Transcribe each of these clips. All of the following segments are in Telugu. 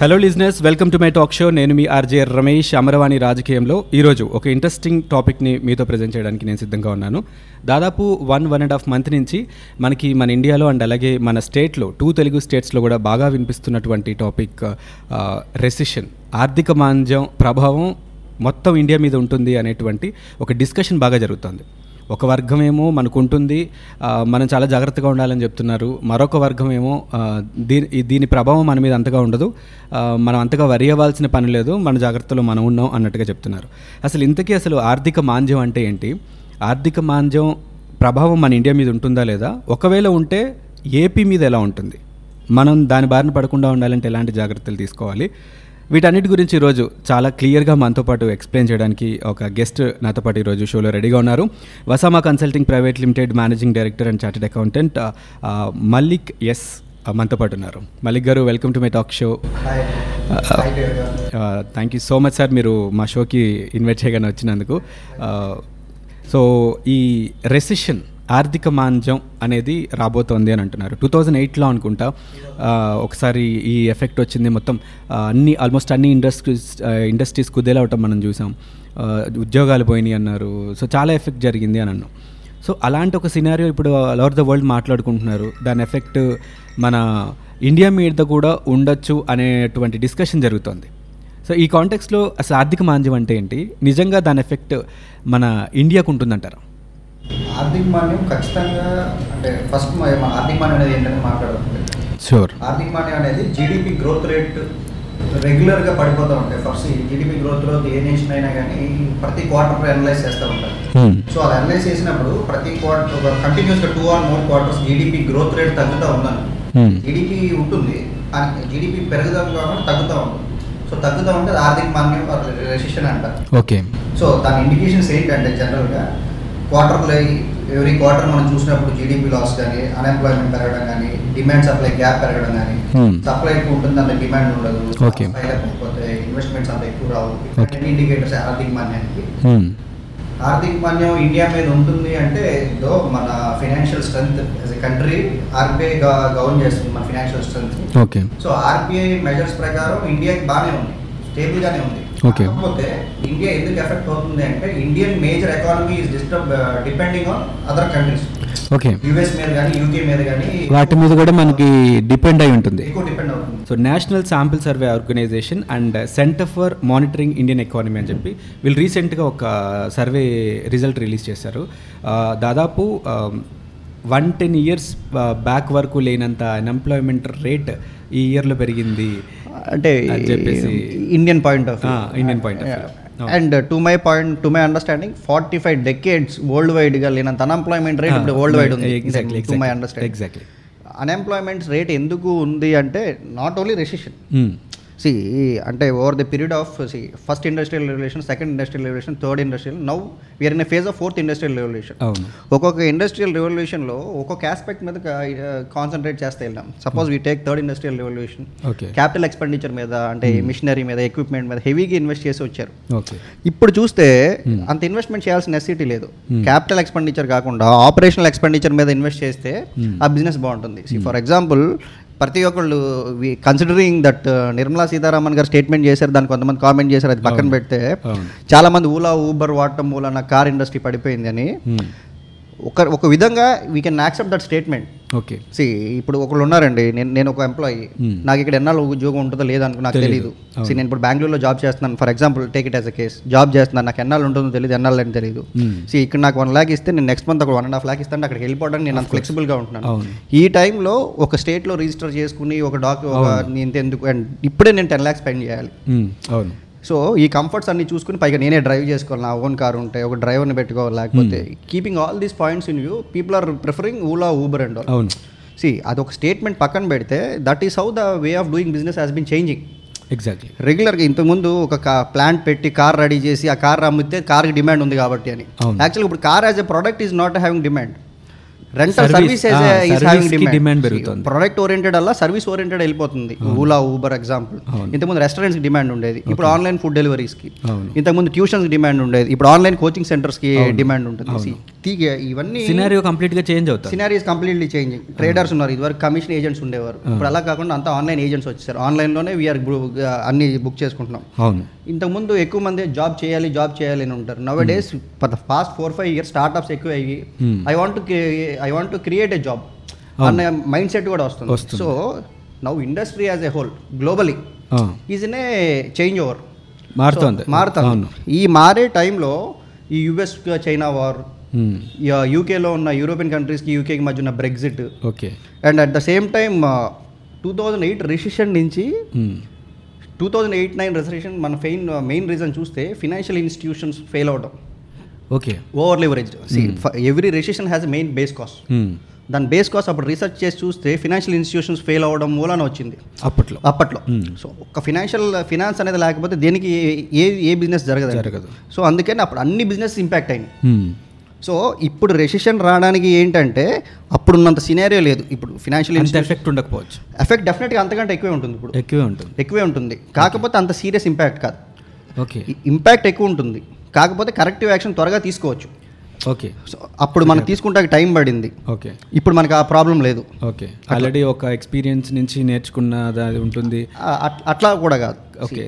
Hello listeners welcome to my talk show నేను మీ ఆర్జే రమేష్. అమరవాణి రాజకీయంలో ఈరోజు ఒక ఇంట్రెస్టింగ్ టాపిక్ని మీతో ప్రజెంట్ చేయడానికి నేను సిద్ధంగా ఉన్నాను. దాదాపు one one and half month నుంచి మనకి మన ఇండియాలో అండ్ అలాగే మన స్టేట్లో టూ తెలుగు స్టేట్స్లో కూడా బాగా వినిపిస్తున్నటువంటి టాపిక్ రెసిషన్ uh, ఆర్థిక మాంద్యం ప్రభావం మొత్తం ఇండియా మీద ఉంటుంది అనేటువంటి ఒక డిస్కషన్ బాగా జరుగుతుంది. ఒక వర్గం ఏమో మనకు ఉంటుంది మనం చాలా జాగ్రత్తగా ఉండాలని చెప్తున్నారు. మరొక వర్గం ఏమో దీని దీని ప్రభావం మన మీద అంతగా ఉండదు. మనం అంతగా వరి అవ్వాల్సిన పని లేదు. మన జాగ్రత్తలో మనం ఉన్నాం అన్నట్టుగా చెప్తున్నారు. అసలు ఇంతకీ అసలు ఆర్థిక మాంద్యం అంటే ఏంటి? ఆర్థిక మాంద్యం ప్రభావం మన ఇండియా మీద ఉంటుందా లేదా? ఒకవేళ ఉంటే ఏపీ మీద ఎలా ఉంటుంది? మనం దాని బారిన పడకుండా ఉండాలంటే ఎలాంటి జాగ్రత్తలు తీసుకోవాలి? వీటన్నిటి గురించి ఈరోజు చాలా క్లియర్గా మనతో పాటు ఎక్స్ప్లెయిన్ చేయడానికి ఒక గెస్ట్ నాతో పాటు ఈరోజు షోలో రెడీగా ఉన్నారు. Vasama consulting private limited managing director and chartered accountant Mallik S మనతో పాటు ఉన్నారు. మల్లిక్ గారు welcome to my talk show. Thank you so much sir మీరు మా షోకి ఇన్వైట్ చేయగానే వచ్చినందుకు. సో ఈ రెసిషన్ ఆర్థిక మాంద్యం అనేది రాబోతోంది అని అంటున్నారు. టూ థౌజండ్ ఎయిట్లో అనుకుంటా ఒకసారి ఈ ఎఫెక్ట్ వచ్చింది మొత్తం అన్ని ఆల్మోస్ట్ అన్ని ఇండస్ట్రీస్ ఇండస్ట్రీస్ కుదేలా అవటం మనం చూసాం. ఉద్యోగాలు పోయినాయి అన్నారు. సో చాలా ఎఫెక్ట్ జరిగింది అని అన్నాం. సో అలాంటి ఒక సినారియో ఇప్పుడు ఆల్ ఓవర్ ద వరల్డ్ మాట్లాడుకుంటున్నారు. దాని ఎఫెక్ట్ మన ఇండియా మీద కూడా ఉండొచ్చు అనేటువంటి డిస్కషన్ జరుగుతోంది. సో ఈ కాంటెక్స్లో అసలు ఆర్థిక మాంద్యం అంటే ఏంటి? నిజంగా దాని ఎఫెక్ట్ మన ఇండియాకు ఉంటుందంటారా? ఆర్థిక మాన్యం ఖచ్చితంగా అంటే ఫస్ట్ మన ఆర్థిక మాన్యం అనేది ఏంటంటే మాట్లాడుతుంది షూర్ ఆర్థిక మాన్యం అనేది జీడిపి గ్రోత్ రేట్ రెగ్యులర్గా పడిపోతూ ఉంటాయి ఫస్ట్ జీడిపి గ్రోత్లో ఏ నేషన్ అయినా కానీ ప్రతి క్వార్టర్ అనలైజ్ చేస్తూ ఉంటారు. సో అది అనలైజ్ చేసినప్పుడు ప్రతి క్వార్టర్ ఒక కంటిన్యూస్గా two or more quarters GDP growth rate తగ్గుతూ ఉందని జీడిపి ఉంటుంది జీడిపి పెరుగుదాం కాకుండా తగ్గుతూ ఉంటుంది. సో తగ్గుతూ ఉంటే ఆర్థిక మాన్యం రెసిషన్ అంటారు. ఓకే సో దాని ఇండికేషన్స్ ఏంటంటే జనరల్గా క్వార్టర్లో ఎవ్రీ క్వార్టర్ మనం చూసినప్పుడు జీడిపి లాస్ కానీ అన్ఎంప్లాయ్మెంట్ పెరగడం కానీ డిమాండ్ సప్లై గ్యాప్ పెరగడం కానీ Hmm. సప్లై ఎక్కువ ఉంటుంది అంత డిమాండ్ ఉండదు. లేకపోతే ఇన్వెస్ట్మెంట్స్ అంత ఎక్కువ రావు. ఇండికేటర్స్ ఆర్థిక మాన్యానికి ఆర్థిక మాన్యం ఇండియా మీద ఉంటుంది అంటే దో మన financial strength as a country RBI govern చేస్తుంది మన financial strength okay so RBI measures ప్రకారం ఇండియాకి బాగానే ఉంది స్టేబుల్ గానే ఉంది Okay. కాకపోతే ఇండియా ఎందుకు ఎఫెక్ట్ అవుతుంది అంటే Indian major economy is disturb depending on other countries okay. US మీద కానీ యూకే మీద కానీ వాటి మీద కూడా మనకి డిపెండ్ అయి ఉంటుంది. ఎక్కువ డిపెండ్ అవుతుంది. So national sample survey organisation and centre for monitoring Indian economy అని చెప్పి వీళ్ళు రీసెంట్గా ఒక సర్వే రిజల్ట్ రిలీజ్ చేశారు. ఆ, దాదాపు వన్ టెన్ ఇయర్స్ బ్యాక్ వరకు లేనంత అన్ఎంప్లాయ్మెంట్ రేట్ ఈ ఇయర్లో పెరిగింది అంటే Indian point of Indian point of and to my point to my understanding forty five decades world వైడ్గా లేనంత అన్ఎంప్లాయ్మెంట్ రేట్ ఇప్పుడు వరల్డ్ వైడ్ ఉంది exactly to my understanding exactly unemployment rate ఎందుకు ఉంది అంటే నాట్ ఓన్లీ రెసిషన్ సి అంటే over the period of see first industrial revolution second industrial revolution third industrial now we are in phase of fourth industrial revolution ఒక్కొక్క ఇండస్ట్రియల్ రెవల్యూషన్లో ఒక్కొక్క ఆస్పెక్ట్ మీద కాన్సన్ట్రేట్ చేస్తే వెళ్ళాం suppose we take third industrial revolution capital expenditure మీద అంటే మిషనరీ మీద ఎక్విప్మెంట్ మీద హెవీగా ఇన్వెస్ట్ చేసి వచ్చారు. ఇప్పుడు చూస్తే అంత ఇన్వెస్ట్మెంట్ చేయాల్సిన నెసిటీ లేదు. క్యాపిటల్ ఎక్స్పెండిచర్ కాకుండా ఆపరేషనల్ ఎక్స్పెండిచర్ మీద ఇన్వెస్ట్ చేస్తే ఆ బిజినెస్ బాగుంటుంది. ఫర్ ఎగ్జాంపుల్ ప్రతి ఒక్కళ్ళు కన్సిడరింగ్ దట్ నిర్మలా సీతారామన్ గారు స్టేట్మెంట్ చేశారు దానికి కొంతమంది కామెంట్ చేశారు అది పక్కన పెడితే చాలా మంది ఊలా ఊబర్ వాడటం మూలన కార్ ఇండస్ట్రీ పడిపోయింది అని. ఒక ఒక విధంగా we can accept that statement okay. See ఇప్పుడు ఒకళ్ళు ఉన్నారండి నేను నేను ఒక ఎంప్లాయీ. నాకు ఇక్కడ ఎన్నాళ్ళు ఉద్యోగం ఉంటుందో లేదో అనుకో నాకు. తెలియదు. సి నేను ఇప్పుడు బెంగళూరులో జాబ్ చేస్తున్నాను. For example take it as a case job చేస్తున్నాను. నాకు ఎన్నాళ్ళు ఉంటుందో తెలియదు ఎన్నాళ్ళు అని తెలియదు. సి ఇక్కడ నాకు వన్ ల్యాక్ ఇస్తే నేను నెక్స్ట్ మంత్ ఒక వన్ అండ్ హాఫ్ ల్యాక్ ఇస్తాను. అక్కడికి వెళ్ళిపోవడానికి నేను అంత ఫ్లెక్సిబుల్గా ఉంటున్నాను. ఈ టైంలో ఒక స్టేట్లో రిజిస్టర్ చేసుకుని ఒక డాక్ ఒక. ఇంత ఎందుకు అండ్ ఇప్పుడే నేను టెన్ ల్యాక్స్ స్పెండ్ చేయాలి. అవును. సో ఈ కంఫర్ట్స్ అన్ని చూసుకుని పైగా నేనే డ్రైవ్ చేసుకోవాలి. నా ఓన్ కార్ ఉంటే ఒక డ్రైవర్ని పెట్టుకోవాలి. లేకపోతే keeping all these points in view people are preferring Ola Uber and అవును. సి అదొక స్టేట్మెంట్ పక్కన పెడితే that is how the way of doing business has been changing exactly రెగ్యులర్గా ఇంతకుముందు ఒక ప్లాంట్ పెట్టి కార్ రెడీ చేసి ఆ కార్ అమ్మితే కార్కి డిమాండ్ ఉంది కాబట్టి అని. యాక్చువల్గా ఇప్పుడు car as a product is not having demand rental service demand. పెరుగుతుంది. ప్రొడక్ట్ ఓరియంటెడ్ అలా సర్వీస్ ఓరియంటెడ్ వెళ్ళిపోతుంది. ఊలా ఊబర్ ఎగ్జాంపుల్ ఇంతకుముందు రెస్టారెంట్స్కి డిమాండ్ ఉండేది. ఇప్పుడు ఆన్లైన్ ఫుడ్ డెలివరీస్కి. అవును. ఇంతకుముందు ట్యూషన్స్ డిమాండ్ ఉండేది. ఇప్పుడు ఆన్లైన్ కోచింగ్ సెంటర్స్కి డిమాండ్ ఉంటుంది. ఇవన్నీ సినారియో కంప్లీట్గా చేంజ్ అవుతుంది. సినారీస్ కంప్లీట్లీ చేంజింగ్ ట్రేడర్స్ ఉన్నారు. ఇదివరకు కమిషన్ ఏజెంట్స్ ఉండేవారు. ఇప్పుడు అలా కాకుండా అంతా ఆన్లైన్ ఏజెంట్స్ వచ్చేసారు. ఆన్లైన్లోనే వీఆర్ అన్ని బుక్ చేసుకుంటున్నాం. అవును. ఇంతకుముందు ఎక్కువ మంది జాబ్ చేయాలి జాబ్ చేయాలి అని ఉంటారు. Nowadays for the past four five years startups ఎక్కువ అయ్యి I want I want to create a job అన్న మైండ్ సెట్ కూడా వస్తుంది. So now industry as a whole globally is in a change over మారుతోంది. మారుతుంది ఈ మారే టైంలో ఈ యుఎస్ చైనా వార్ యూకేలో ఉన్న యూరోపియన్ కంట్రీస్కి యూకేకి మధ్య ఉన్న Brexit okay and at the same time two thousand eight recession నుంచి ఉమ్, two thousand eight nine recession మన ఫెయిన్ మెయిన్ రీజన్ చూస్తే ఫినాన్షియల్ ఇన్స్టిట్యూషన్స్ ఫెయిల్ అవడం okay. Over leverage every recession has main base cost దాని బేస్ కాస్ట్ అప్పుడు రీసెర్చ్ చేసి చూస్తే ఫినాన్షియల్ ఇన్స్టిట్యూషన్స్ ఫెయిల్ అవ్వడం మూలాన వచ్చింది. అప్పట్లో. అప్పట్లో. సో ఒక ఫినాన్షియల్ ఫినాన్స్ అనేది లేకపోతే దేనికి ఏ ఏ బిజినెస్ జరగదు జరగదు. సో అందుకని అప్పుడు అన్ని బిజినెస్ ఇంపాక్ట్ అయింది ఉమ్, సో ఇప్పుడు రెసిషన్ రావడానికి ఏంటంటే అప్పుడున్నంత సినారియో లేదు. ఇప్పుడు ఫినాన్షియల్ ఎఫెక్ట్ ఉండకపోవచ్చు. ఎఫెక్ట్ డెఫినెట్గా అంతకంటే ఎక్కువే ఉంటుంది ఇప్పుడు. ఎక్కువే ఉంటుంది. ఎక్కువే ఉంటుంది. కాకపోతే అంత సీరియస్ ఇంపాక్ట్ కాదు. ఓకే. ఇంపాక్ట్ ఎక్కువ ఉంటుంది. కాకపోతే కరెక్టివ్ యాక్షన్ త్వరగా తీసుకోవచ్చు. ఓకే. అప్పుడు మనకు తీసుకుంటే టైం పడింది. ఓకే. ఇప్పుడు మనకు ఆ ప్రాబ్లం లేదు. ఓకే. ఆల్రెడీ ఒక ఎక్స్పీరియన్స్ నుంచి నేర్చుకున్నది అది ఉంటుంది. అట్లా కూడా కాదు. ఓకే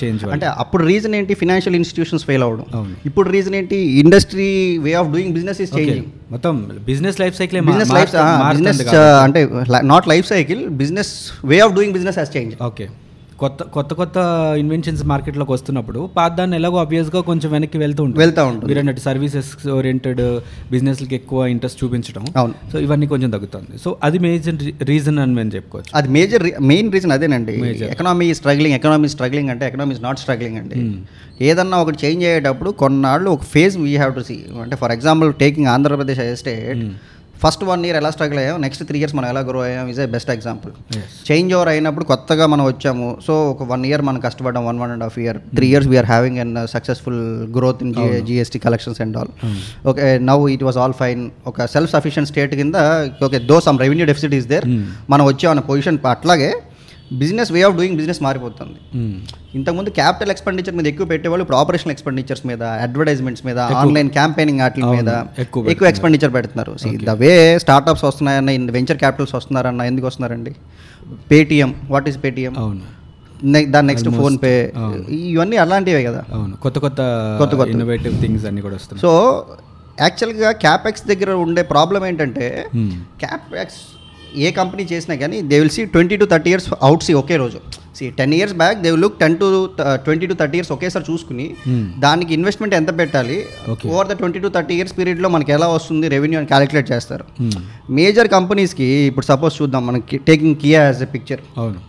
చేంజ్ అంటే అప్పుడు రీజన్ ఏంటి? ఫినాన్షియల్ ఇన్స్టిట్యూషన్స్ ఫెయిల్ అవ్వడం అవును. ఇప్పుడు రీజన్ ఏంటి? Industry way of doing business is changing మొత్తం business life cycle business life business అంటే not life cycle business way of doing business has change okay. కొత్త కొత్త కొత్త ఇన్వెన్షన్స్ మార్కెట్లోకి వస్తున్నప్పుడు పాత దాన్ని ఎలాగో ఆబ్వియస్గా కొంచెం వెనక్కి వెళ్తూ ఉంటుంది. వెళ్తా ఉంటుంది. మీరు అన్నట్టు సర్వీసెస్ ఓరియంటెడ్ బిజినెస్లకి ఎక్కువ ఇంట్రెస్ట్ చూపించడం. అవును. సో ఇవన్నీ కొంచెం తగ్గుతుంది. సో అది మేజర్ రీజన్ అని మేము చెప్పుకోవచ్చు. అది మేజర్ మెయిన్ రీజన్ అదేనండి. ఎకనామీ స్ట్రగ్లింగ్ ఎకనామీ స్ట్రగ్లింగ్ అంటే ఎకనామీ ఇస్ నాట్ స్ట్రగ్లింగ్ అండి. ఏదన్నా ఒకటి చేంజ్ అయ్యేటప్పుడు కొన్నాళ్ళు ఒక phase we have to see అంటే for example taking Andhra Pradesh state first one year ఎలా స్ట్రగుల్ అయ్యాం? నెక్స్ట్ త్రీ ఇయర్స్ మనం ఎలా గ్రో అయ్యాం? Is a best example. Change over అయినప్పుడు కొత్తగా మనం వచ్చాము. సో ఒక వన్ ఇయర్ మనం కష్టపడ్డాం. One one and half year three years we are having and successful growth in GST collections and all okay now it was all fine ఒక సెల్ఫ్ సఫిషియెంట్ స్టేట్ కింద okay though some revenue deficit is there మనం వచ్చామన్న పొజిషన్ అట్లాగే business way of doing business మారిపోతుంది. మ్మ్. ఇంతకుముందు క్యాపిటల్ ఎక్స్పెండిచర్ మీద ఎక్కువ పెట్టేవాళ్ళు ఇప్పుడు ఆపరేషనల్ ఎక్స్పెండిచర్స్ మీద అడ్వర్టైజ్మెంట్స్ మీద ఆన్లైన్ క్యాంపెయినింగ్ వాటి మీద ఎక్కువ ఎక్స్పెండిచర్ పెడుతున్నారు. ద వే స్టార్ట్అప్స్ వస్తున్నాయన్న వెంచర్ క్యాపిటల్స్ వస్తున్నారన్న ఎందుకు వస్తున్నారండి? పేటిఎం వాట్ ఈస్ పేటిఎం దాని నెక్స్ట్ ఫోన్ పే ఇవన్నీ అలాంటివే కదా. అవును. కొత్త కొత్త కొత్త కొత్త. ఇన్నోవేటివ్ థింగ్స్ అన్ని కూడా వస్తున్నాయి. సో యాక్చువల్గా క్యాపెక్స్ దగ్గర ఉండే ప్రాబ్లం ఏంటంటే. క్యాపెక్స్ ఏ కంపెనీ చేసినా కానీ they will see twenty to thirty years out see ఒకే రోజు. See ten years back they look ten to twenty to thirty years ఒకేసారి చూసుకుని Hmm. దానికి ఇన్వెస్ట్మెంట్ ఎంత పెట్టాలి. Over the twenty to thirty years పీరియడ్లో మనకి ఎలా వస్తుంది రెవెన్యూ అని క్యాలిక్యులేట్ చేస్తారు. మేజర్ కంపెనీస్కి ఇప్పుడు సపోజ్ చూద్దాం మనకి taking Kia as a picture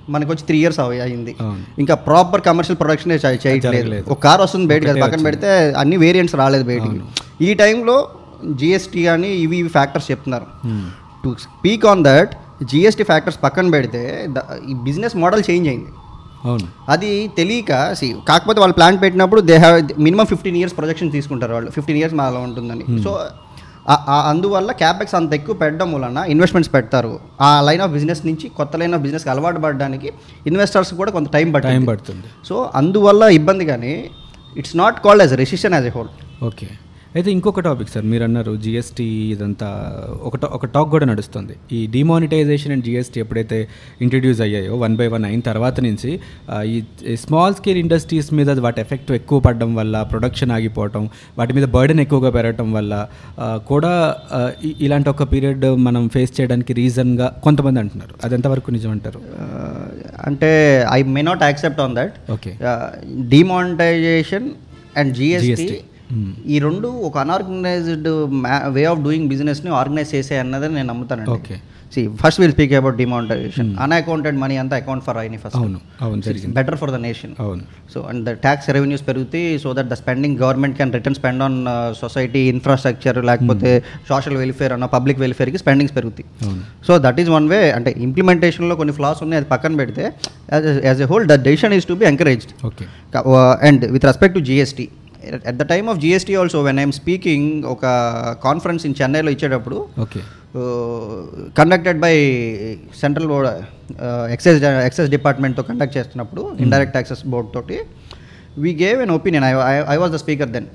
మనకి వచ్చి త్రీ ఇయర్స్ అయింది. ఇంకా ప్రాపర్ కమర్షియల్ ప్రొడక్షన్ చేయట్లేదు. ఒక కార్ వస్తుంది ఒకటే పక్కన పెడితే అన్ని వేరియంట్స్ రాలేదు బయటికి. ఈ టైంలో జిఎస్టీ కానీ ఇవి ఇవి ఫ్యాక్టర్స్ చెప్తున్నారు. మ్మ్. To speak on that GST factors పక్కన పెడితే ఈ బిజినెస్ మోడల్ చేంజ్ అయింది. అవును. అది తెలియక see, కాకపోతే వాళ్ళు ప్లాన్ పెట్టినప్పుడు they have minimum fifteen years projection తీసుకుంటారు వాళ్ళు. ఫిఫ్టీన్ ఇయర్స్ అలా ఉంటుందని. సో అందువల్ల క్యాపెక్స్ అంత ఎక్కువ పెట్టడం వలన ఇన్వెస్ట్మెంట్స్ పెడతారు. ఆ లైన్ ఆఫ్ బిజినెస్ నుంచి కొత్త లైన్ ఆఫ్ బిజినెస్కి అలవాటు పడడానికి ఇన్వెస్టర్స్ కూడా కొంత టైం టైం పడుతుంది పడుతుంది. సో అందువల్ల ఇబ్బంది కానీ it's not called as recession as a whole okay అయితే ఇంకొక టాపిక్ సార్ మీరు అన్నారు జిఎస్టీ ఇదంతా ఒక టా- ఒక టాక్ కూడా నడుస్తుంది. ఈ డిమానిటైజేషన్ అండ్ జిఎస్టీ ఎప్పుడైతే ఇంట్రడ్యూస్ అయ్యాయో వన్ బై వన్ అయిన తర్వాత నుంచి ఈ స్మాల్ స్కేల్ ఇండస్ట్రీస్ మీద వాటి ఎఫెక్ట్ ఎక్కువ పడడం వల్ల ప్రొడక్షన్ ఆగిపోవటం వాటి మీద బర్డెన్ ఎక్కువగా పెరగటం వల్ల కూడా ఇలాంటి ఒక పీరియడ్ మనం ఫేస్ చేయడానికి రీజన్గా కొంతమంది అంటున్నారు. అది ఎంతవరకు నిజం అంటారు అంటే I may not accept on that okay demonetization and GST. ఈ రెండు ఒక అన్ఆర్గనైజ్డ్ వే ఆఫ్ డూయింగ్ బిజినెస్ని ఆర్గనైజ్ చేసే అన్నది నేను నమ్ముతానండి. Okay see first will speak about demonetization unaccounted money అంతా అకౌంట్ ఫర్ ఐని ఫస్ట్ అవును అవును జరిగింది. బెటర్ ఫర్ ద నేషన్ అవును. So and the tax revenues పెరుగుతాయి so that the spending government can return spend on society infrastructure లేకపోతే సోషల్ వెల్ఫేర్ అన్న పబ్లిక్ వెల్ఫేర్కి స్పెండింగ్స్ పెరుగుతాయి. So that is one way అంటే ఇంప్లిమెంటేషన్లో కొన్ని ఫ్లాస్ ఉన్నాయి అది పక్కన పెడితే as a whole the decision is to be encouraged okay and with respect to GST at the time of GST also when I'm speaking ఒక కాన్ఫరెన్స్ ఇన్ చెన్నైలో ఇచ్చేటప్పుడు okay. Conducted by central board excise excise డిపార్ట్మెంట్తో conduct చేస్తున్నప్పుడు ఇండైరెక్ట్ యాక్సెస్ బోర్డ్ తోటి we gave an opinion I I was the speaker then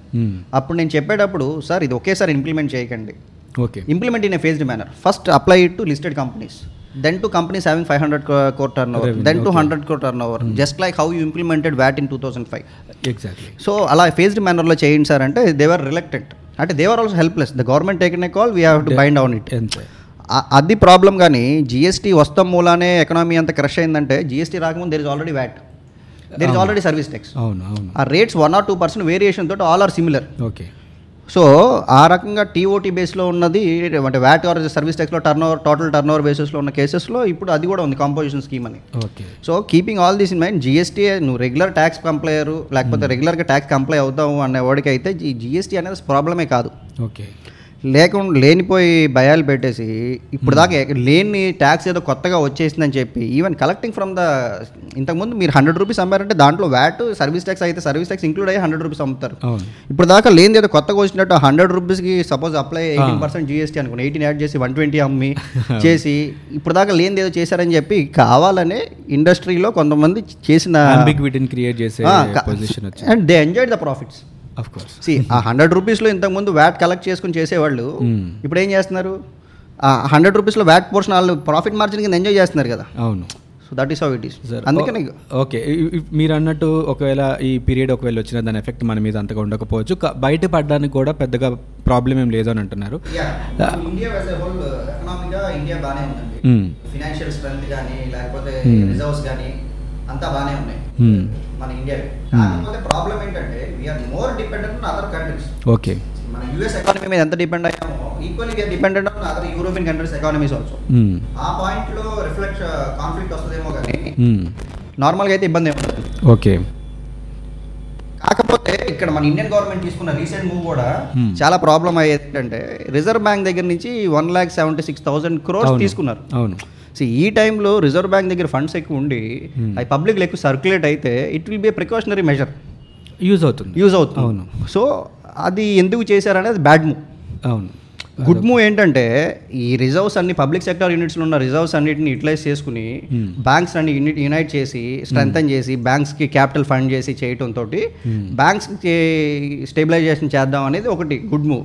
అప్పుడు నేను చెప్పేటప్పుడు సార్ ఇది ఒకేసారి ఇంప్లిమెంట్ చేయకండి. Okay. Implement in a phased manner first apply to listed companies then to companies having five hundred crore turnover Revenue, then to okay. Hundred crore turnover just like how you implemented VAT in two thousand five exactly so అలా ఫేజ్డ్ మేనర్లో చేయండి సార్ అంటే దేవర్ రిలక్టెంట్ అంటే they were also helpless the government taken a call we have to bind on it అది ప్రాబ్లం కానీ జిఎస్టీ వస్తాం మూలానే ఎకనామీ అంత క్రష్ అయిందంటే జిఎస్టీ రాకముందు there is already VAT there is already service tax అవును అవును. ఆ rates one or two percent variation తోటి all are similar okay so ఆ రకంగా టీఓటీ బేస్లో ఉన్నది అంటే వ్యాట్ ఆర్ సర్వీస్ ట్యాక్స్లో turn over total turn over బేసిస్లో ఉన్న కేసెస్లో ఇప్పుడు అది కూడా ఉంది కాంపోజిషన్ స్కీమ్ అని. Okay. So keeping all this in mind GST నువ్వు రెగ్యులర్ ట్యాక్స్ కంప్లైయరు లేకపోతే రెగ్యులర్గా ట్యాక్స్ కంప్లై అవుతావు అనే వాడికి అయితే జిఎస్టీ అనేది ప్రాబ్లమే కాదు. ఓకే. లేకుండా లేనిపోయి భయాలు పెట్టేసి ఇప్పుడు దాకా లేని ట్యాక్స్ ఏదో కొత్తగా వచ్చేసిందని చెప్పి ఈవెన్ కలెక్టింగ్ ఫ్రమ్ ద ఇంతకుముందు మీరు హండ్రెడ్ రూపీస్ అమ్మారంటే దాంట్లో వ్యాట్ సర్వీస్ ట్యాక్స్ అయితే సర్వీస్ ట్యాక్స్ ఇంక్లూడ్ అయ్యి హండ్రెడ్ రూపీస్ అమ్ముతారు. ఇప్పుడు దాకా లేని ఏదో కొత్తగా వచ్చినట్టు హండ్రెడ్ రూపీస్కి suppose apply eighteen percent GST అనుకోండి ఎయిటీన్ యాడ్ చేసి వన్ ట్వంటీ అమ్మి చేసి ఇప్పుడు దాకా లేనిది ఏదో చేశారని చెప్పి కావాలనే ఇండస్ట్రీలో కొంతమంది చేసిన క్రియేట్ చేసే and they enjoyed the profits see ఆ హండ్రెడ్ రూపీస్లో ఇంతకుముందు వ్యాట్ కలెక్ట్ చేసుకుని చేసేవాళ్ళు ఇప్పుడు ఏం చేస్తున్నారు? ఆ హండ్రెడ్ రూపీస్లో వ్యాట్ పోర్షన్ వాళ్ళు ప్రాఫిట్ మార్జిన్ కింద ఎంజాయ్ చేస్తున్నారు కదా. అవును. So that is how it is sir అందుకని ఓకే. మీరు అన్నట్టు ఒకవేళ ఈ పీరియడ్ ఒకవేళ వచ్చిన దాని ఎఫెక్ట్ మన మీద అంతగా ఉండకపోవచ్చు. బయట పడడానికి కూడా పెద్దగా ప్రాబ్లం ఏం లేదు అని అంటున్నారు. ఇండియా బాగానే ఉందండి. Hmm. ఫినాన్షియల్ స్ట్రెంత్ కానీ లేకపోతే Hmm. రిజర్వ్స్ కానీ అంతా బాగానే ఉన్నాయి. మన ఇండియా. కాకపోతే ప్రాబ్లం ఏంటంటే we are more dependent on other countries okay మన యూఎస్ ఎకానమీ మీద ఎంత depend అయ్యామో equally we are dependent on other European countries economies also. ఆ పాయింట్లో రిఫ్లెక్ట్ కాన్ఫ్లిక్ట్ వస్తుందేమో కానీ. నార్మల్గా అయితే ఇబ్బంది ఏముంటుంది ఓకే కాకపోతే ఇక్కడ మన ఇండియన్ గవర్నమెంట్ తీసుకున్న రీసెంట్ మూవ్ కూడా. చాలా ప్రాబ్లం అయ్యేది ఏంటంటే రిజర్వ్ బ్యాంక్ దగ్గర నుంచి one lakh seventy six thousand crores. తీసుకున్నారు. అవును. సో ఈ టైంలో రిజర్వ్ బ్యాంక్ దగ్గర ఫండ్స్ ఎక్కువ ఉండి. అవి పబ్లిక్ ఎక్కువ సర్క్యులేట్ అయితే it will be precautionary measure use అవుతుంది. యూజ్ అవుతుంది. అవును. సో అది ఎందుకు చేశారనేది బ్యాడ్ మూవ్ అవును. గుడ్ మూవ్ ఏంటంటే ఈ రిజర్వ్స్ అన్ని పబ్లిక్ సెక్టర్ యూనిట్స్లో ఉన్న రిజర్వ్స్ అన్నిటిని యూటిలైజ్ చేసుకుని Hmm. బ్యాంక్స్ అన్ని యూనిట్ యునైట్ చేసి స్ట్రెంగ్ చేసి బ్యాంక్స్కి క్యాపిటల్ ఫండ్ చేసి చేయటం తోటి Hmm. బ్యాంక్స్కి స్టెబిలైజేషన్ చేద్దాం అనేది ఒకటి గుడ్ మూవ్.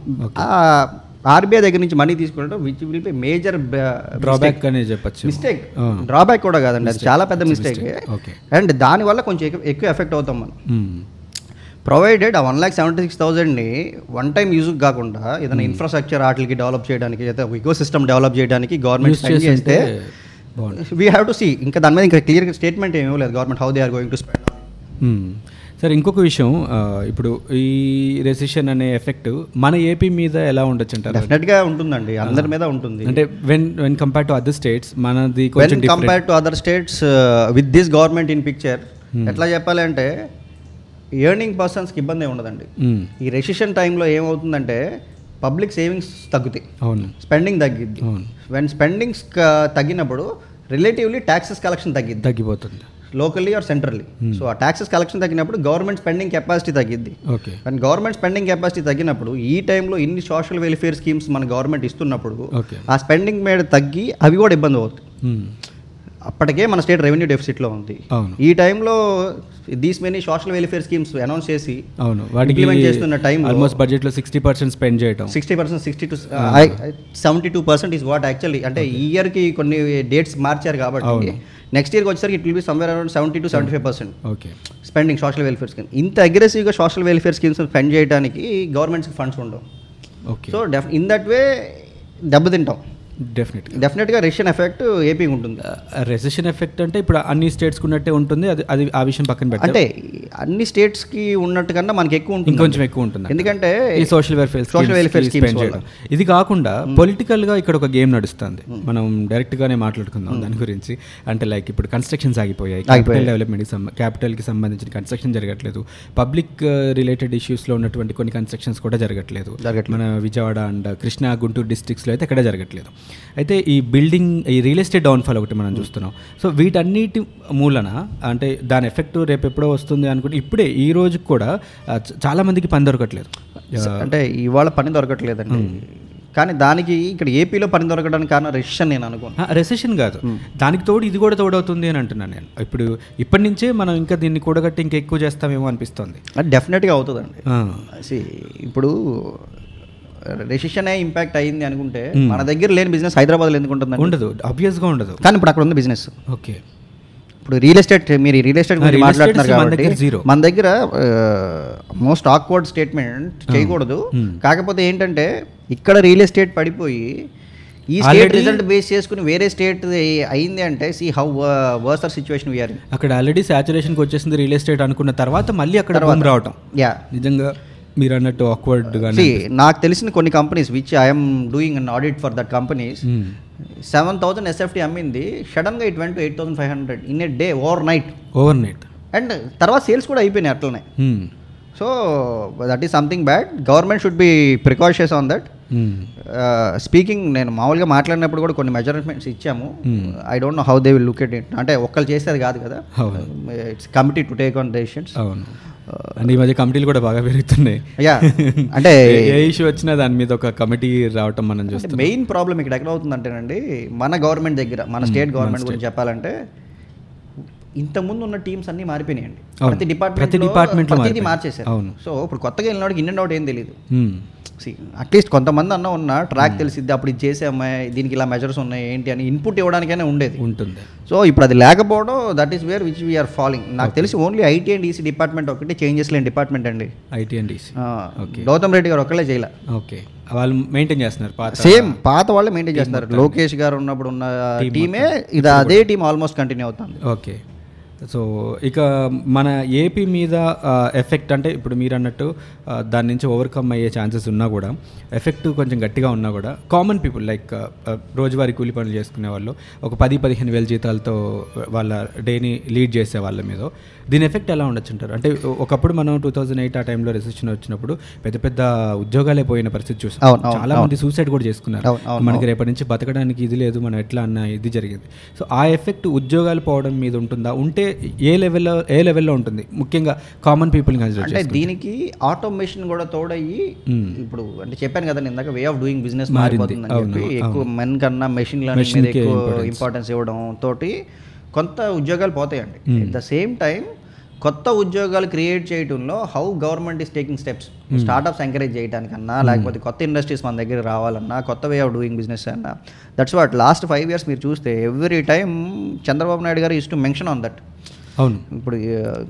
ఆర్బీఐ దగ్గర నుంచి మనీ తీసుకుంటాం which will be major drawback అనే చెప్పచ్చు మిస్టేక్. డ్రాబ్యాక్ కూడా కాదండి అది. చాలా పెద్ద మిస్టేక్. అండ్ దానివల్ల కొంచెం ఎక్కువ- ఎఫెక్ట్ అవుతాం మనం మ్మ్. ప్రొవైడెడ్ ఆ వన్ ల్యాక్ సెవెంటీ సిక్స్ థౌసండ్ని వన్ టైం యూజ్ కాకుండా ఏదైనా ఇన్ఫ్రాస్ట్రక్చర్ వాటికి డెవలప్ చేయడానికి లేదా ఇకో సిస్టమ్ డెవలప్ చేయడానికి గవర్నమెంట్ చేస్తే వీ హ్యావ్ టు సీ ఇంకా దాని మీద ఇంకా క్లియర్ స్టేట్మెంట్ ఏమీ లేదు government how they are going to spend. Sir ఇంకొక విషయం ఇప్పుడు ఈ రెసిషన్ అనే ఎఫెక్ట్ మన ఏపీ మీద ఎలా ఉండొచ్చు అంటారు? డెఫినెట్గా ఉంటుందండి. అందరి మీద ఉంటుంది. అంటే when when compare to other states మనది కొంచెం compare to other states with this government in picture ఎట్లా చెప్పాలి అంటే ఎర్నింగ్ పర్సన్స్కి ఇబ్బంది ఉండదండి. ఈ రెసిషన్ టైంలో ఏమవుతుందంటే పబ్లిక్ సేవింగ్స్ తగ్గుతాయి. అవును. స్పెండింగ్ తగ్గిద్ది. అవును. వెన్ స్పెండింగ్స్ తగ్గినప్పుడు రిలేటివ్లీ ట్యాక్సెస్ కలెక్షన్ తగ్గిద్ది. తగ్గిపోతుంది. Locally or centrally. సో ఆ ట్యాక్సెస్ కలెక్షన్ తగ్గినప్పుడు government spending capacity తగ్గిద్ది. Okay. And government spending capacity తగ్గినప్పుడు ఈ టైంలో ఇన్ని సోషల్ వెల్ఫేర్ స్కీమ్స్ మన గవర్నమెంట్ ఇస్తున్నప్పుడు ఆ స్పెండింగ్ మీద తగ్గి అవి కూడా ఇబ్బంది అవుతాయి. మ్మ్. అప్పటికే మన స్టేట్ రెవెన్యూ డెఫిసిట్లో ఉంది. ఈ టైంలో these many social welfare schemes announce చేసి అవును. వాటికి చేస్తున్న లో- ఆల్మోస్ట్ బడ్జెట్లో సిక్స్టీ పర్సెంట్ స్పెండ్ చేయటం. Sixty percent sixty to seventy two percent is what actually అంటే ఈ ఇయర్కి కొన్ని డేట్స్ మార్చారు కాబట్టి. నెక్స్ట్ ఇయర్కి వచ్చేసరికి it will be somewhere around seventy to seventy five percent okay spending social welfare scheme ఇంత అగ్రెసివ్గా సోషల్ వెల్ఫేర్ స్కీమ్స్ స్పెండ్ చేయడానికి గవర్నమెంట్స్కి ఫండ్స్ ఉండవు. Okay so def in that way దెబ్బతింటాం. డెఫినెట్గా డెఫినెట్గా రష్యన్ ఎఫెక్ట్ ఏపీకి ఉంటుంది. రెసిషన్ ఎఫెక్ట్ అంటే ఇప్పుడు అన్ని స్టేట్స్కి ఉన్నట్టే ఉంటుంది అది అది ఆ విషయం పక్కన పెడితే అంటే అన్ని స్టేట్స్కి ఉన్నట్టు కన్నా మనకి ఎక్కువ ఉంటుంది. ఇంకొంచెం ఎక్కువ ఉంటుంది. ఎందుకంటే ఈ social welfare social welfare schemes చేయడం. ఇది కాకుండా పొలిటికల్గా ఇక్కడ ఒక గేమ్ నడుస్తుంది. మనం డైరెక్ట్ గానే మాట్లాడుకుందాం దాని గురించి. అంటే లైక్ ఇప్పుడు కన్స్ట్రక్షన్స్ ఆగిపోయాయి. క్యాపిటల్ డెవలప్మెంట్ క్యాపిటల్కి సంబంధించిన కన్స్ట్రక్షన్ జరగట్లేదు. పబ్లిక్ రిలేటెడ్ ఇష్యూస్లో ఉన్నటువంటి కొన్ని కన్స్ట్రక్షన్స్ కూడా జరగట్లేదు. మన విజయవాడ అండ్ కృష్ణా గుంటూరు డిస్ట్రిక్ట్స్లో అయితే ఎక్కడ జరగట్లేదు. అయితే ఈ బిల్డింగ్ ఈ రియల్ ఎస్టేట్ డౌన్ఫాల్ ఒకటి మనం చూస్తున్నాం. సో వీటన్నిటి మూలన అంటే దాని ఎఫెక్ట్ రేపు ఎప్పుడో వస్తుంది అనుకుంటే ఇప్పుడే ఈ రోజు కూడా ఆ, చ- చాలా మందికి పని దొరకట్లేదు. అంటే ఇవాళ పని దొరకట్లేదండి. కానీ దానికి ఇక్కడ ఏపీలో పని దొరకడానికి కారణం రెసిషన్ నేను అనుకోను. రెసెషన్ కాదు. దానికి తోడు ఇది కూడా తోడవుతుంది అని అంటున్నాను నేను. ఇప్పుడు ఇప్పటి నుంచే మనం ఇంకా దీన్ని కూడగట్టి ఇంకా ఎక్కువ చేస్తామేమో అనిపిస్తుంది. అది డెఫినెట్గా అవుతుందండి. ఇప్పుడు రెసిషనే ఇంపాక్ట్ అయ్యింది అనుకుంటే మన దగ్గర లేని బిజినెస్ హైదరాబాద్లో ఎందుకు ఉంటుందండి? ఉండదు. ఆబ్వియస్గా ఉండదు. కానీ ఇప్పుడు అక్కడ ఉంది బిజినెస్ ఓకే. ఇప్పుడు రియల్ ఎస్టేట్ మీరు రియల్ ఎస్టేట్ గురించి మాట్లాడుతున్నారు కాబట్టి. మన దగ్గర మోస్ట్ ఆక్వర్డ్ స్టేట్మెంట్ చేయకూడదు. కాకపోతే ఏంటంటే ఇక్కడ రియల్ ఎస్టేట్ పడిపోయి ఈ స్టేట్ రిజల్ట్ బేస్ చేసుకుని వేరే స్టేట్ అయింది అంటే see how worser situation we're అక్కడ ఆల్రెడీ సాచురేషన్కి వచ్చేసింది రియల్ ఎస్టేట్ అనుకున్న తర్వాత మళ్ళీ అక్కడ రావటం. యా నిజంగా మీరు అన్నట్టు ఆక్వర్డ్గా సి నాకు తెలిసిన కొన్ని companies which I'm doing an audit for that companies seven thousand SFT అమ్మింది సడన్గా it went eight thousand five hundred in a day overnight overnight and తర్వాత సేల్స్ కూడా అయిపోయినాయి అట్లనే. So that is something bad government should be precautions on that speaking నేను మామూలుగా మాట్లాడినప్పుడు కూడా కొన్ని మెజర్మెంట్స్ ఇచ్చాము. I don't know how they will look at it అంటే ఒక్కరు చేసేది కాదు కదా. It's committee to take on decisions and ఈ మధ్య కమిటీలు కూడా బాగా పెరుగుతున్నాయి యా అంటే ఏ- ఇష్యూ వచ్చినా దాని మీద ఒక కమిటీ రావటం మనం చూస్తాం మెయిన్ ప్రాబ్లం ఇక్కడ ఎక్కడ అవుతుందంటేనండి మన గవర్నమెంట్ దగ్గర మన స్టేట్ గవర్నమెంట్ గురించి చెప్పాలంటే ఇంతకుముందు ఉన్న టీమ్స్ అన్ని మారిపోయినాయండి. ప్రతి డిపార్ట్మెంట్ ప్రతి ప్రతిదీ మారిపోయింది. మార్చేశారు అవును. సో ఇప్పుడు కొత్తగా వెళ్ళినోడికి ఇన్ అండ్ అవుట్ ఏం తెలియదు. అట్లీస్ట్ కొంతమంది అన్న ఉన్న ట్రాక్ తెలిసిద్ది అప్పుడు ఇది చేసామా దీనికి ఇలా మెజర్స్ ఉన్నాయి ఏంటి అని ఇన్పుట్ ఇవ్వడానికైనా ఉండేది. ఉంటుంది. సో ఇప్పుడు అది లేకపోవడం that is where which we're following నాకు తెలిసి only IT and EC department ఒకటి చేంజెస్ లేని డిపార్ట్మెంట్ అండి. IT and EC. Gautam Reddy గారు ఒక్కలే చేయలే. ఓకే వాళ్ళు మెయింటైన్ చేస్తున్నారు పాత సేమ్ పాత వాళ్ళే మెయింటైన్ చేస్తున్నారు. లోకేష్ గారు ఉన్నప్పుడు ఉన్న టీమే ఇది అదే టీం ఆల్మోస్ట్ కంటిన్యూ అవుతుంది. ఓకే సో ఇక మన ఏపీ మీద ఎఫెక్ట్ అంటే ఇప్పుడు మీరు అన్నట్టు దాని నుంచి ఓవర్కమ్ అయ్యే ఛాన్సెస్ ఉన్నా కూడా ఎఫెక్ట్ కొంచెం గట్టిగా ఉన్నా కూడా కామన్ పీపుల్ లైక్ రోజువారీ కూలి పనులు చేసుకునే వాళ్ళు ఒక పది పదిహేను వేల జీతాలతో వాళ్ళ డేని లీడ్ చేసే వాళ్ళ మీద దీని ఎఫెక్ట్ ఎలా ఉండొచ్చు అంటారు అంటే ఒకప్పుడు మనం టూ థౌజండ్ ఎయిట్ ఆ టైంలో రెసిషన్ వచ్చినప్పుడు పెద్ద పెద్ద ఉద్యోగాలే పోయిన పరిస్థితి చూసాం. చాలా మంది సూసైడ్ కూడా చేసుకున్నారు. మనకి రేపటి నుంచి బతకడానికి ఇది లేదు మనం ఎట్లా అన్న ఇది జరిగింది. సో ఆ ఎఫెక్ట్ ఉద్యోగాలు పోవడం మీద ఉంటుందా? ఉంటే ఏ లెవెల్లో ఏ లెవెల్లో ఉంటుంది? ముఖ్యంగా కామన్ పీపుల్ అంటే దీనికి ఆటోమేషన్ కూడా తోడయ్యి ఇప్పుడు అంటే చెప్పాను కదా ఇందాక వే ఆఫ్ డూయింగ్ బిజినెస్ మారిపోతుందని చెప్పి ఎక్కువ మెన్ కన్నా మెషిన్ లెర్నింగ్ మీద ఎక్కువ. ఇంపార్టెన్స్ ఇవ్వడం తోటి కొంత ఉద్యోగాలు పోతాయండి. ఎట్ ద సేమ్ టైం కొత్త ఉద్యోగాలు క్రియేట్ చేయడంలో how government is taking steps. Startups encourage చేయడానికన్నా లేకపోతే కొత్త ఇండస్ట్రీస్ మన దగ్గర రావాలన్నా కొత్త వే ఆఫ్ డూయింగ్ బిజినెస్ అన్నా. That's what last five years మీరు చూస్తే ఎవ్రీ టైం చంద్రబాబు నాయుడు గారు is to mention on that అవును. ఇప్పుడు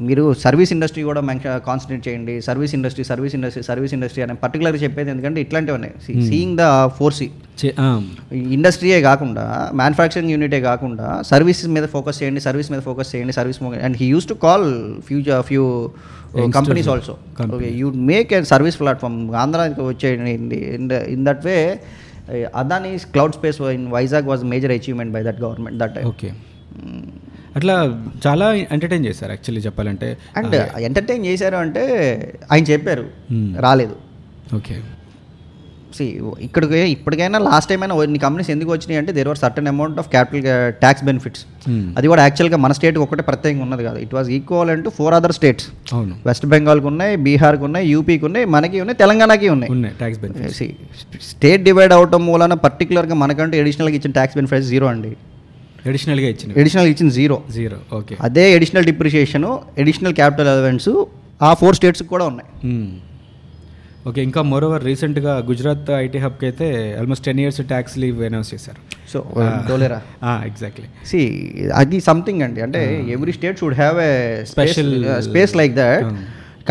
మీరు సర్వీస్ ఇండస్ట్రీ కూడా మెన్షన్ కాన్సన్ట్రేట్ చేయండి. Service industry service industry service industry అని పర్టికులర్గా చెప్పేది ఎందుకంటే ఇట్లాంటివి ఉన్నాయి. సీయింగ్ ద ఫోర్సీ ఇండస్ట్రీయే కాకుండా మ్యానుఫ్యాక్చరింగ్ యూనిటే కాకుండా సర్వీసెస్ మీద ఫోకస్ చేయండి సర్వీస్ మీద ఫోకస్ చేయండి service and he use to call future few companies also okay you make a service platform ఆంధ్రాకి వచ్చేయండి. In that way Adani cloud space in Vizag was major achievement by that government that okay అట్లా చాలా ఎంటర్టైన్ చేశారు యాక్చువల్లీ చెప్పాలంటే. అండ్ ఎంటర్టైన్ చేశారు అంటే ఆయన చెప్పారు రాలేదు. ఓకే సి ఇక్కడికి ఇప్పటికైనా లాస్ట్ టైం అయినా కొన్ని కంపెనీస్ ఎందుకు వచ్చినాయి అంటే there were certain amount of capital tax benefits అది కూడా యాక్చువల్గా మన స్టేట్కి ఒకటే ప్రత్యేకంగా ఉన్నది కాదు. It was equal to four other states అవును. వెస్ట్ బెంగాల్కి ఉన్నాయి బీహార్కి ఉన్నాయి యూపీకి ఉన్నాయి మనకి ఉన్నాయి తెలంగాణకి ఉన్నాయి. ఉన్నాయి ట్యాక్స్ బెనిఫిట్ స్టేట్ డివైడ్ అవటం మూలన పర్టికులర్గా మనకంటూ ఎడిషనల్గా ఇచ్చిన ట్యాక్స్ బెనిఫిట్స్ జీరో అండి. అడిషనల్గా ఇచ్చినవి ఎడిషనల్ ఇచ్చిన జీరో జీరో ఓకే అదే additional depreciation additional capital allowance ఆ ఫోర్ స్టేట్స్కి కూడా ఉన్నాయి. ఓకే ఇంకా మోరోవర్ రీసెంట్గా గుజరాత్ ఐటీ హబ్కి అయితే almost ten years tax leave announce చేశారు. సో డోలేరా ఎగ్జాక్ట్లీ సి అది సంథింగ్ అండి. అంటే every state should have a special space like that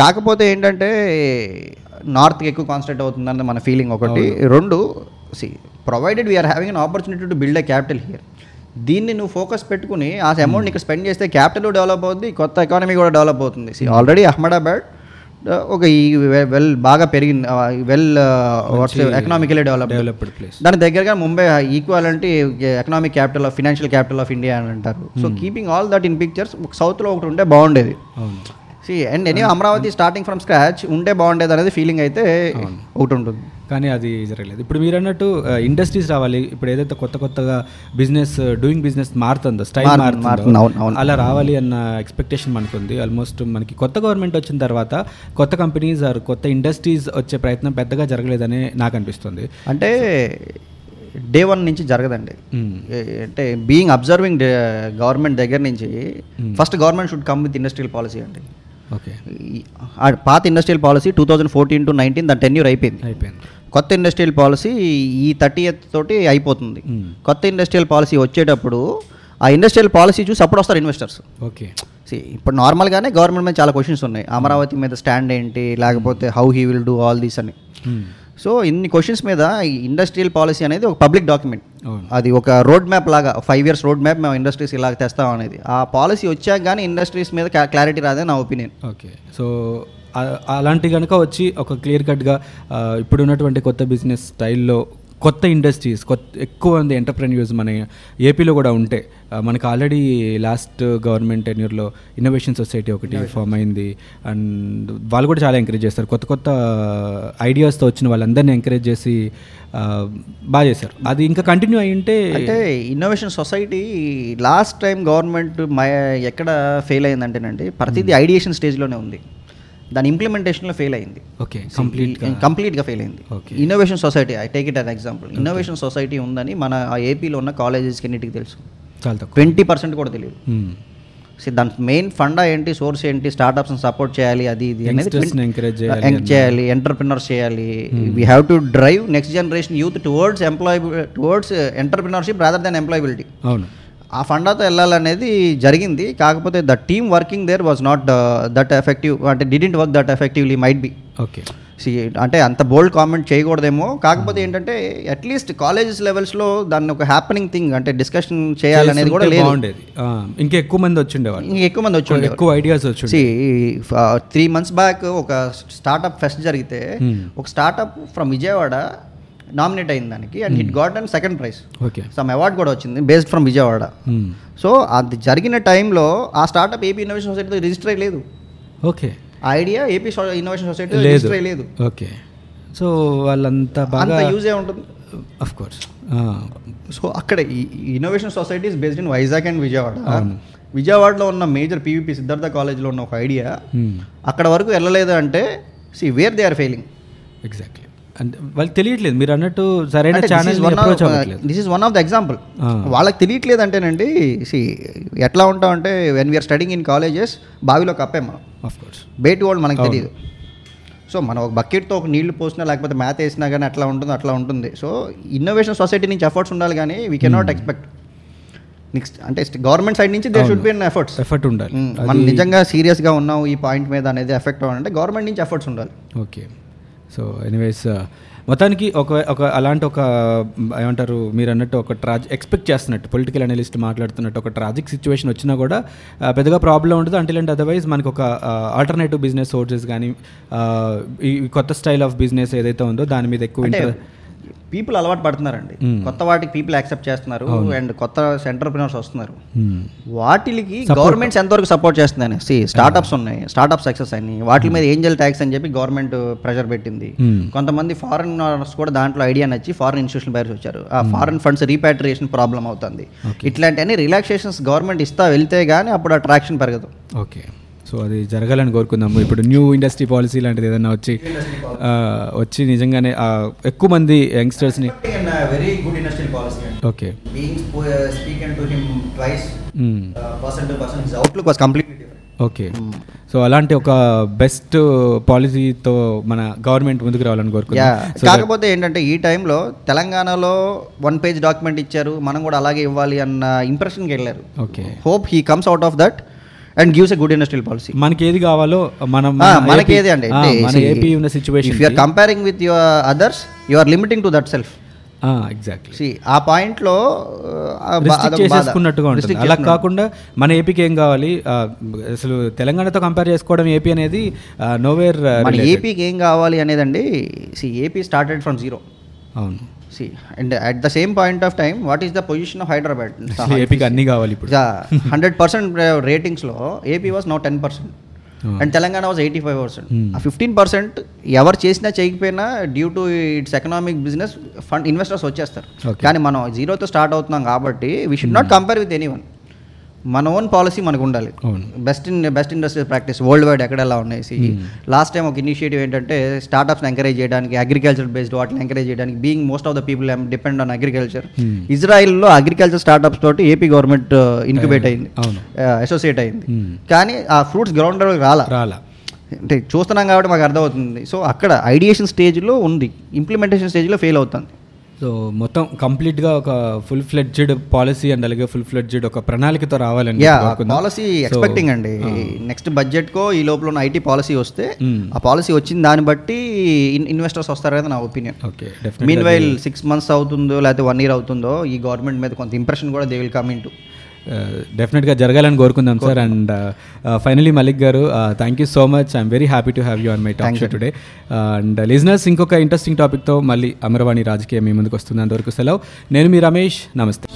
కాకపోతే ఏంటంటే నార్త్కి ఎక్కువ కాన్సన్ట్రేట్ అవుతుందని మన ఫీలింగ్ ఒకటి. రెండు see provided we're having an opportunity to build a capital here దీన్ని నువ్వు ఫోకస్ పెట్టుకుని ఆ అమౌంట్ ఇక్కడ స్పెండ్ చేస్తే క్యాపిటల్ డెవలప్ అవుతుంది కొత్త ఎకానమీ కూడా డెవలప్ అవుతుంది. సి ఆల్రెడీ అహ్మదాబాద్ ఒక ఈ వెల్ బాగా పెరిగింది well economically develop developed place దాని దగ్గరగా ముంబై ఈక్వల్ అంటే economic capital of financial capital of India అని అంటారు. So keeping all that in pictures సౌత్లో ఒకటి ఉంటే బాగుండేది. See and any Amaravati starting from scratch ఉంటే బాగుండేది అనేది ఫీలింగ్ అయితే ఒకటి ఉంటుంది. కానీ అది జరగలేదు. ఇప్పుడు మీరు అన్నట్టు ఇండస్ట్రీస్ రావాలి. ఇప్పుడు ఏదైతే కొత్త కొత్తగా బిజినెస్ డూయింగ్ బిజినెస్ మారుతుందో స్టైల్ మారుతుంది. అలా రావాలి అన్న ఎక్స్పెక్టేషన్ మనకు ఉంది ఆల్మోస్ట్ మనకి కొత్త గవర్నమెంట్ వచ్చిన తర్వాత కొత్త కంపెనీస్ ఆర్ కొత్త ఇండస్ట్రీస్ వచ్చే ప్రయత్నం పెద్దగా జరగలేదని నాకు అనిపిస్తుంది. అంటే డే వన్ నుంచి జరగదండి. ఏ- అంటే బీయింగ్ అబ్జర్వింగ్ గవర్నమెంట్ దగ్గర నుంచి first government should come with industrial policy అండి. ఓకే పాత industrial policy two thousand fourteen to nineteen దాని టెన్యూర్ అయిపోయింది. అయిపోయింది. కొత్త ఇండస్ట్రియల్ పాలసీ ఈ థర్టీ తోటి అయిపోతుంది. కొత్త ఇండస్ట్రియల్ పాలసీ వచ్చేటప్పుడు ఆ ఇండస్ట్రియల్ పాలసీ చూసి అప్పుడు వస్తారు ఇన్వెస్టర్స్ ఓకే. ఇప్పుడు నార్మల్గానే గవర్నమెంట్ మీద చాలా క్వశ్చన్స్ ఉన్నాయి. అమరావతి మీద స్టాండ్ ఏంటి లేకపోతే how he will do all these అని. సో ఇన్ని క్వశ్చన్స్ మీద ఈ ఇండస్ట్రియల్ పాలసీ అనేది ఒక పబ్లిక్ డాక్యుమెంట్ అది ఒక రోడ్ మ్యాప్ లాగా ఫైవ్ ఇయర్స్ రోడ్ మ్యాప్ మేము ఇండస్ట్రీస్ ఇలా తెస్తాం అనేది. ఆ పాలసీ వచ్చాక కానీ ఇండస్ట్రీస్ మీద క్లారిటీ రాదే నా ఒపీనియన్ ఓకే. సో అలాంటి కనుక వచ్చి ఒక క్లియర్ కట్గా ఇప్పుడు ఉన్నటువంటి కొత్త బిజినెస్ స్టైల్లో కొత్త ఇండస్ట్రీస్ కొత్త ఎక్కువ మంది ఎంటర్ప్రెన్యూర్స్ మన ఏపీలో కూడా ఉంటే మనకు ఆల్రెడీ లాస్ట్ గవర్నమెంట్ టెన్యూర్లో ఇన్నోవేషన్ సొసైటీ ఒకటి ఫామ్ అయింది. అండ్ వాళ్ళు కూడా చాలా ఎంకరేజ్ చేస్తారు. కొత్త కొత్త ఐడియాస్తో వచ్చిన వాళ్ళందరినీ ఎంకరేజ్ చేసి బాగా చేశారు. అది ఇంకా కంటిన్యూ అయి ఉంటే అంటే innovation society last time government ఎక్కడ ఫెయిల్ అయిందంటేనండి ప్రతిదీ ఐడియేషన్ స్టేజ్లోనే ఉంది. దాని ఇంప్లిమెంటేషన్లో ఫెయిల్ అయింది. ఓకే కంప్లీట్గా కంప్లీట్గా ఫెయిల్ అయింది. Innovation society I take it an example innovation society ఉందని మన ఆ ఏపీలో ఉన్న కాలేజెస్కి ఎన్నిటికి తెలుసు. ట్వంటీ పర్సెంట్ కూడా తెలియదు. సో దాని మెయిన్ ఫండా ఏంటి సోర్స్ ఏంటి స్టార్ట్అప్స్ని సపోర్ట్ చేయాలి అది ఇది encourage చేయాలి ఎంటర్ప్రినర్స్ చేయాలి we have to drive next generation youth towards employ towards entrepreneurship rather than employability అవును. ఆ ఫండాతో వెళ్ళాలనేది జరిగింది. కాకపోతే the team working there was not that effective అంటే didn't work that effectively might be okay. See అంటే అంత బోల్డ్ కామెంట్ చేయకూడదేమో. కాకపోతే ఏంటంటే అట్లీస్ట్ కాలేజెస్ లెవెల్స్లో దాన్ని ఒక హ్యాపెనింగ్ థింగ్ అంటే డిస్కషన్ చేయాలనేది కూడా లేదు. ఇంకా ఎక్కువ మంది వచ్చిండేవాళ్ళు. ఇంకా ఎక్కువ మంది వచ్చి ఉండేవారు. ఎక్కువ ఐడియాస్ వచ్చి త్రీ మంత్స్ బ్యాక్ ఒక స్టార్ట్అప్ ఫెస్ట్ జరిగితే. ఒక స్టార్ట్అప్ ఫ్రమ్ విజయవాడ నామినేట్ అయింది దానికి and it got and second prize okay some award కూడా వచ్చింది బేస్డ్ ఫ్రమ్ విజయవాడ. సో అది జరిగిన టైంలో ఆ స్టార్ట్అప్ ఏపీ ఇన్నోవేషన్ సొసైటీతో register అయ్యలేదు okay idea AP innovation society register అయ్యలేదు okay so వాళ్ళంతా బాగా యూజ్ ఏ ఉంటుంది. అఫ్ కోర్స్ సో అక్కడ innovation societies based in Vizag and Vijayawada. విజయవాడలో ఉన్న మేజర్ పీవీపీ సిద్ధార్థ కాలేజ్లో ఉన్న ఒక ఐడియా అక్కడ వరకు వెళ్ళలేదు అంటే see where they are failing exactly అంటే వాళ్ళకి తెలియట్లేదు. మీరు అన్నట్టు సరైన channel this is one of the example. వాళ్ళకి తెలియట్లేదు అంటేనండి సి ఎట్లా ఉంటామంటే when we're studying in colleges బావిలో కప్పే మనం. ఆఫ్ కోర్స్ బయటి వాళ్ళు మనకు. తెలియదు సో మనం ఒక బకెట్తో ఒక నీళ్ళు పోసినా లేకపోతే మ్యాథ్ వేసినా కానీ అట్లా ఉంటుందో అట్లా ఉంటుంది. సో ఇన్నోవేషన్ సొసైటీ నుంచి ఎఫర్ట్స్ ఉండాలి కానీ వీ కెనాట్ ఎక్స్పెక్ట్ నెక్స్ట్ అంటే గవర్నమెంట్ సైడ్ నుంచి they should be an efforts effort ఉండాలి. మనం నిజంగా సీరియస్గా ఉన్నాం ఈ పాయింట్ మీద అనేది ఎఫెక్ట్ అవ్వాలంటే గవర్నమెంట్ నుంచి ఎఫర్ట్స్ ఉండాలి. ఓకే సో ఎనీవేస్ మొత్తానికి ఒక ఒక అలాంటి ఒక ఏమంటారు మీరు అన్నట్టు ఒక ట్రాజ్ ఎక్స్పెక్ట్ చేస్తున్నట్టు పొలిటికల్ అనలిస్ట్ మాట్లాడుతున్నట్టు ఒక ట్రాజిక్ సిచ్యువేషన్ వచ్చినా కూడా పెద్దగా ప్రాబ్లం ఉండదు. అంటిల్ అండ్ అదర్వైజ్ మనకు ఒక ఆల్టర్నేటివ్ బిజినెస్ సోర్సెస్ కానీ ఈ కొత్త స్టైల్ ఆఫ్ బిజినెస్ ఏదైతే ఉందో దాని మీద ఎక్కువ అంటే ఇంట్రెస్ట్ పీపుల్ అలవాటు పడుతున్నారండి. కొత్త వాటికి పీపుల్ యాక్సెప్ట్ చేస్తున్నారు అండ్ కొత్త ఎంటర్ప్రినర్స్ వస్తున్నారు. వాటికి. గవర్నమెంట్స్ ఎంతవరకు సపోర్ట్ చేస్తుందని సి స్టార్టప్స్ ఉన్నాయి. స్టార్టప్ సక్సెస్ అయినాయి. వాటి మీద ఏంజల్ ట్యాక్స్ అని చెప్పి గవర్నమెంట్ ప్రెషర్ పెట్టింది. కొంతమంది ఫారెనర్స్ కూడా దాంట్లో ఐడియా నచ్చి ఫారెన్ ఇన్స్టిట్యూషన్ బయటకు వచ్చారు. ఆ ఫారెన్ ఫండ్స్ రీపాట్రియేషన్ ప్రాబ్లం అవుతుంది. ఇట్లాంటి అన్ని రిలాక్సేషన్స్ గవర్నమెంట్ ఇస్తా వెళ్తే కానీ అప్పుడు అట్రాక్షన్ పెరగదు. ఓకే. సో అది జరగాలని కోరుకుందాము. ఇప్పుడు న్యూ ఇండస్ట్రీ పాలసీ లాంటిది ఏదైనా వచ్చి వచ్చి నిజంగానే ఎక్కువ మంది యంగ్స్టర్స్ని very good industrial policy okay being speaking to him twice hmm. Person to person his outlook was completely different okay so అలాంటి ఒక బెస్ట్ పాలసీతో మన గవర్నమెంట్ ముందుకు రావాలని యా కోరుకుంటున్నాం So that- కాకపోతే ఏంటంటే ఈ టైంలో తెలంగాణలో వన్ పేజ్ డాక్యుమెంట్ ఇచ్చారు మనం కూడా అలాగే ఇవ్వాలి అన్న ఇంప్రెషన్కి వెళ్ళారు. Okay hope he comes out of that and gives a good industrial policy మనకి ఏది కావాలో మనం మనకి ఏది అండి. ఏపీ ఉన్న situation if you're comparing with your others you are limiting to that self exactly ఆ పాయింట్లో చేసేసుకున్నట్టుగా ఉంటుంది. అలా కాకుండా మన ఏపీకి ఏం కావాలి? అసలు తెలంగాణతో కంపేర్ చేసుకోవడం ఏపీ అనేది నోవేర్ మన ఏపీకి ఏం కావాలి అనేదండి see AP started from zero అవును. See and at the same point of time what is the position of Hyderabad ఏపీకి అన్నీ కావాలి ఇప్పుడు. Hundred percent రేటింగ్స్లో AP was no ten percent and Telangana was eighty five percent ఆ ఫిఫ్టీన్ పర్సెంట్ ఎవరు చేసినా చేయకపోయినా due to its economic business fund investors వచ్చేస్తారు. కానీ మనం జీరోతో స్టార్ట్ అవుతున్నాం కాబట్టి we should not compare with any one మన ఓన్ పాలసీ మనకు ఉండాలి. Best in best industrial practice worldwide ఎక్కడ ఎలా ఉన్నాయి లాస్ట్ టైం ఒక ఇనిషియేటివ్ ఏంటంటే స్టార్ట్అప్స్ని ఎంకరేజ్ చేయడానికి అగ్రికల్చర్ బేస్డ్ వాటిని ఎంకరేజ్ చేయడానికి being most of the people depend on agriculture ఇజ్రాయిల్లో agriculture startups తోటి ఏపీ గవర్నమెంట్ ఇన్క్యుబేట్ అయింది. అసోసియేట్ అయింది. Hmm. కానీ ఆ ఫ్రూట్స్ గ్రౌండ్ రాలా. రాలా. అంటే చూస్తున్నాం కాబట్టి మాకు అర్థమవుతుంది. సో అక్కడ ఐడియేషన్ స్టేజ్లో ఉంది. ఇంప్లిమెంటేషన్ స్టేజ్లో ఫెయిల్ అవుతుంది. సో మొత్తం కంప్లీట్గా ఒక ఫుల్ ఫ్లెడ్జెడ్ పాలసీ అండ్ అలాగే ఫుల్ ఫ్లెడ్జెడ్ ఒక ప్రణాళికతో కోరుకుందాం. పాలసీ ఎక్స్పెక్టింగ్ అండి. నెక్స్ట్ బడ్జెట్ కో ఈ లోపల ఐటీ పాలసీ వస్తే. ఆ పాలసీ వచ్చిన దాన్ని బట్టి ఇన్వెస్టర్స్ వస్తారు కదా నా opinion okay meanwhile six months అవుతుందో లేకపోతే వన్ ఇయర్ అవుతుందో ఈ గవర్నమెంట్ మీద కొంత ఇంప్రెషన్ కూడా they will come into డెఫినెట్గా జరగాలని కోరుకుందాం సార్ అండ్ ఫైనలీ మలిక్ గారు thank you so much I'm very happy to have you on my talk show today and listeners ఇంకొక ఇంట్రెస్టింగ్ టాపిక్తో మళ్ళీ అమరవాణి రాజకీయం మీ ముందుకు వస్తుంది. అంతవరకు సెలవు. నేను మీ రమేష్. నమస్తే.